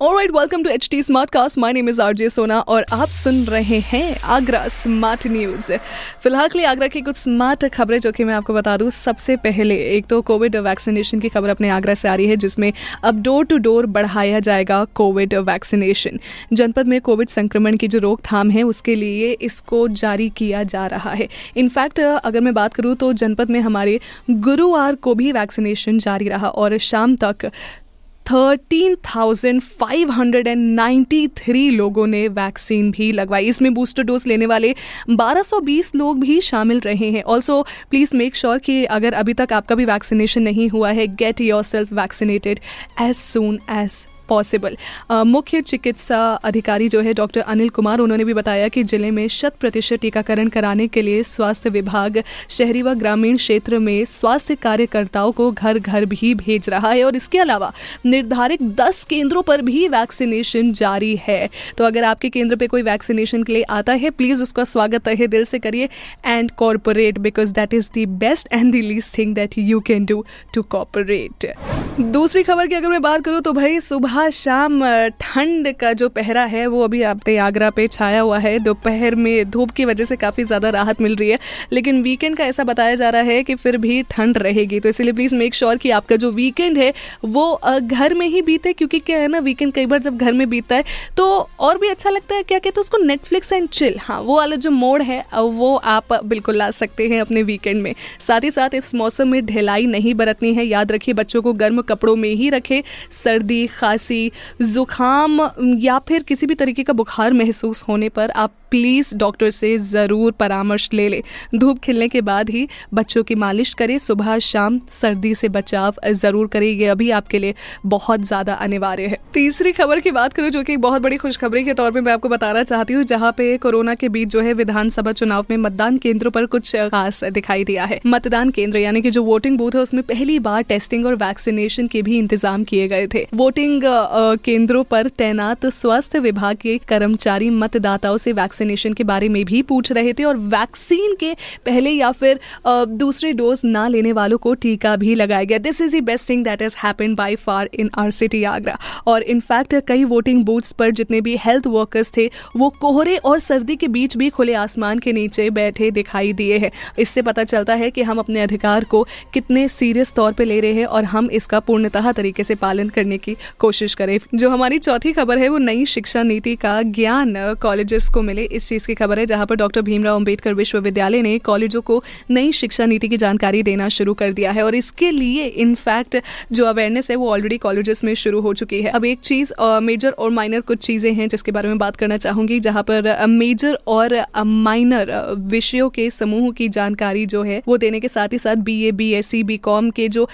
alright welcome to H T smart cast my name is RJ Sona और आप सुन रहे हैं आगरा स्मार्ट न्यूज़ फ़िलहाल के लिए आगरा की कुछ स्मार्ट खबरें जो कि मैं आपको बता दूँ। सबसे पहले, एक तो कोविड वैक्सीनेशन की खबर अपने आगरा से आ रही है, जिसमें अब डोर टू डोर बढ़ाया जाएगा कोविड वैक्सीनेशन जनपद में कोविड संक्रमण की जो रोकथाम है, उसके लिए इसको जारी किया जा रहा है। इनफैक्ट अगर मैं बात करूँ तो जनपद में हमारे गुरुवार को भी वैक्सीनेशन जारी रहा और शाम तक 13,593 लोगों ने वैक्सीन भी लगवाई। इसमें बूस्टर डोज लेने वाले 1220 लोग भी शामिल रहे हैं। ऑल्सो प्लीज़ मेक श्योर कि अगर अभी तक आपका भी वैक्सीनेशन नहीं हुआ है get yourself vaccinated as soon as possible मुख्य चिकित्सा अधिकारी जो है डॉक्टर अनिल कुमार, उन्होंने भी बताया कि ज़िले में शत प्रतिशत टीकाकरण कराने के लिए स्वास्थ्य विभाग, शहरी व ग्रामीण क्षेत्र में स्वास्थ्य कार्यकर्ताओं को घर घर भी भेज रहा है और इसके अलावा निर्धारित दस केंद्रों पर भी वैक्सीनेशन जारी है। तो अगर आपके केंद्र पर कोई वैक्सीनेशन के लिए आता है, प्लीज़ उसका स्वागत तहे दिल से करिए and corporate because that is the best and the least thing that you can do to cooperate दूसरी खबर की अगर मैं बात करूँ तो भाई सुबह शाम ठंड का जो पहरा है, वो अभी आपके आगरा पे छाया हुआ है। दोपहर में धूप की वजह से काफ़ी ज़्यादा राहत मिल रही है। लेकिन वीकेंड का ऐसा बताया जा रहा है कि फिर भी ठंड रहेगी। तो इसलिए प्लीज़ मेक श्योर कि आपका जो वीकेंड है, वो घर में ही बीते। क्योंकि क्या है ना वीकेंड कई बार जब घर में बीतता है तो और भी अच्छा लगता है क्या? कहते हैं उसको नेटफ्लिक्स एंड चिल हाँ वो वाला जो मोड है वो आप बिल्कुल ला सकते हैं अपने वीकेंड में। साथ ही साथ इस मौसम में ढिलाई नहीं बरतनी है। याद रखिए, बच्चों को गर्म कपड़ों में ही रखें। सर्दी, खांसी जुखाम या फिर किसी भी तरीके का बुखार महसूस होने पर आप प्लीज़ डॉक्टर से ज़रूर परामर्श ले लें। धूप खिलने के बाद ही बच्चों की मालिश करें। सुबह, शाम सर्दी से बचाव ज़रूर करें। ये अभी आपके लिए बहुत ज़्यादा अनिवार्य है। तीसरी खबर की बात करूँ जो कि बहुत बड़ी खुशखबरी के तौर पर मैं आपको बताना चाहती हूँ, जहाँ पे कोरोना के बीच जो है विधानसभा चुनाव में मतदान केंद्रों पर कुछ खास दिखाई दिया है। मतदान केंद्र यानी कि जो वोटिंग बूथ है, उसमें पहली बार टेस्टिंग और वैक्सीनेशन के भी इंतज़ाम किए गए थे। वोटिंग केंद्रों पर तैनात स्वास्थ्य विभाग के कर्मचारी मतदाताओं से वैक्सीनेशन के बारे में भी पूछ रहे थे और वैक्सीन के पहले या फिर दूसरे डोज ना लेने वालों को टीका भी लगाया गया। This is the best thing that is happen by far in our city Agra और इनफैक्ट कई वोटिंग बूथ्स पर जितने भी हेल्थ वर्कर्स थे, वो कोहरे और सर्दी के बीच भी खुले आसमान के नीचे बैठे दिखाई दिए हैं। इससे पता चलता है कि हम अपने अधिकार को कितने सीरियस तौर पर ले रहे हैं और हम इसका पूर्णतः तरीके से पालन करने की कोशिश करें। जो हमारी चौथी खबर है, वो नई शिक्षा नीति का ज्ञान कॉलेजेस को मिले। इस चीज़ की खबर है, जहाँ पर डॉक्टर भीमराव अंबेडकर विश्वविद्यालय ने कॉलेजों को नई शिक्षा नीति की जानकारी देना शुरू कर दिया है और इसके लिए इनफैक्ट जो अवेयरनेस है, वो ऑलरेडी कॉलेजेस में शुरू हो चुकी है। अब एक चीज़ मेजर और माइनर कुछ चीज़ें हैं जिसके बारे में बात करना चाहूँगी, जहाँ पर मेजर और माइनर विषयों के समूह की जानकारी जो है, वो देने के साथ ही साथ B A B S C B com के जो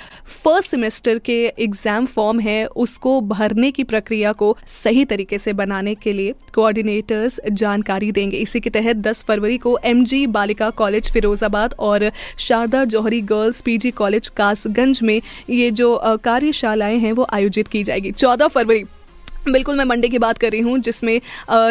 फ़र्स्ट सेमेस्टर के एग्ज़ाम फॉर्म है, उसको भरने की प्रक्रिया को सही तरीके से बनाने के लिए कोऑर्डिनेटर्स जानकारी देंगे। इसी के तहत 10 फरवरी को एमजी बालिका कॉलेज फिरोजाबाद और Sharda Johri girls PG college Kasganj में ये जो कार्यशालाएँ हैं, वो आयोजित की जाएगी। 14 फरवरी बिल्कुल मैं मंडे की बात कर रही हूँ, जिसमें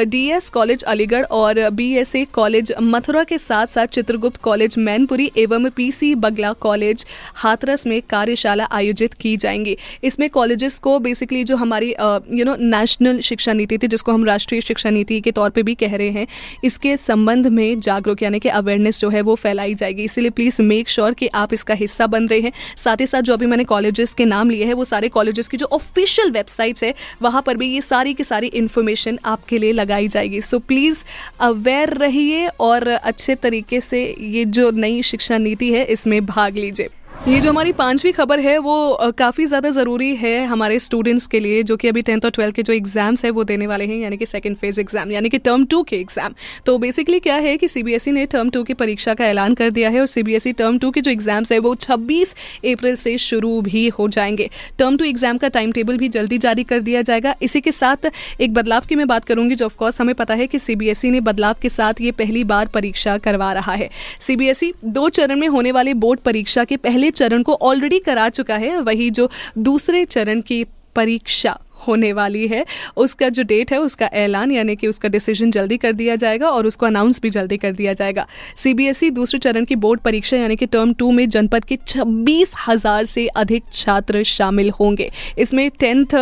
डीएस कॉलेज अलीगढ़ और बीएसए कॉलेज मथुरा के साथ साथ चित्रगुप्त कॉलेज मैनपुरी एवं पीसी बगला कॉलेज हाथरस में कार्यशाला आयोजित की जाएँगी। इसमें कॉलेजेस को बेसिकली जो हमारी यू नो नेशनल शिक्षा नीति थी, जिसको हम राष्ट्रीय शिक्षा नीति के तौर पर भी कह रहे हैं, इसके संबंध में जागरूक यानी कि अवेयरनेस जो है वो फैलाई जाएगी। इसीलिए प्लीज़ मेक श्योर कि आप इसका हिस्सा बन रहे हैं। साथ ही साथ जो अभी मैंने कॉलेजेस के नाम लिए हैं, वो सारे कॉलेजेस की जो ऑफिशियल वेबसाइट्स है, वहाँ पर भी ये सारी की सारी इन्फॉर्मेशन आपके लिए लगाई जाएगी। सो प्लीज़ अवेयर रहिए और अच्छे तरीके से ये जो नई शिक्षा नीति है, इसमें भाग लीजिए। ये जो हमारी पांचवी खबर है, वो काफ़ी ज़्यादा ज़रूरी है हमारे स्टूडेंट्स के लिए, जो कि अभी टेंथ और ट्वेल्थ के जो एग्ज़ाम्स है, वो देने वाले हैं, यानी कि सेकंड फ़ेज़ एग्ज़ाम यानी कि टर्म टू के एग्ज़ाम तो बेसिकली क्या है कि सीबीएसई ने टर्म टू की परीक्षा का ऐलान कर दिया है और सीबीएसई टर्म टू के जो एग्ज़ाम्स है, वो छब्बीस अप्रैल से शुरू भी हो जाएँगे। टर्म टू एग्ज़ाम का टाइम टेबल भी जल्दी जारी कर दिया जाएगा। इसी के साथ, एक बदलाव की मैं बात करूँगी, जो ऑफकोर्स हमें पता है कि सीबीएसई ने बदलाव के साथ ये पहली बार परीक्षा करवा रहा है। सीबीएसई दो चरण में होने वाले बोर्ड परीक्षा के पहले चरण को ऑलरेडी करा चुका है वही जो दूसरे चरण की परीक्षा होने वाली है। उसका जो डेट है, उसका ऐलान, यानी कि उसका डिसीज़न जल्दी कर दिया जाएगा और उसको अनाउंस भी जल्दी कर दिया जाएगा। सीबीएसई e दूसरे चरण की बोर्ड परीक्षा, यानी कि टर्म टू में जनपद के छब्बीस हज़ार से अधिक छात्र शामिल होंगे। इसमें टेंथ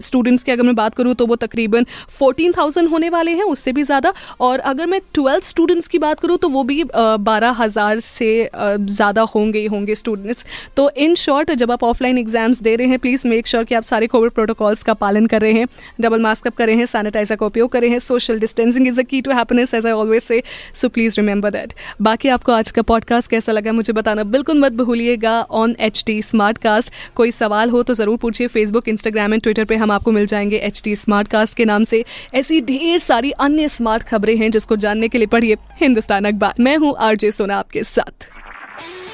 स्टूडेंट्स की अगर मैं बात करूँ तो वो तकरीबन फोर्टीन थाउज़ेंड होने वाले हैं, उससे भी ज़्यादा। और अगर मैं ट्वेल्थ स्टूडेंट्स की बात करूँ तो वो भी बारह हज़ार से ज़्यादा होंगे ही होंगे स्टूडेंट्स तो इन शॉर्ट जब आप ऑफलाइन एग्ज़ाम्स दे रहे हैं प्लीज़ मेक श्योर कि आप सारे कोविड प्रोटोकॉल्स का पालन कर रहे हैं डबल मास्क अप कर रहे हैं सैनिटाइजर का उपयोग कर रहे हैं social distancing is a key to happiness as I always say so please remember that बाकी आपको आज का पॉडकास्ट कैसा लगा, मुझे बताना बिल्कुल मत भूलिएगा on H T smart cast कोई सवाल हो तो ज़रूर पूछिए फेसबुक इंस्टाग्राम एंड ट्विटर पर हम आपको मिल जाएँगे एच टी स्मार्ट कास्ट के नाम से। ऐसी ढेर सारी अन्य स्मार्ट खबरें हैं जिसको जानने के लिए पढ़िए हिंदुस्तान अखबार। मैं हूँ आरजे सोना आपके साथ।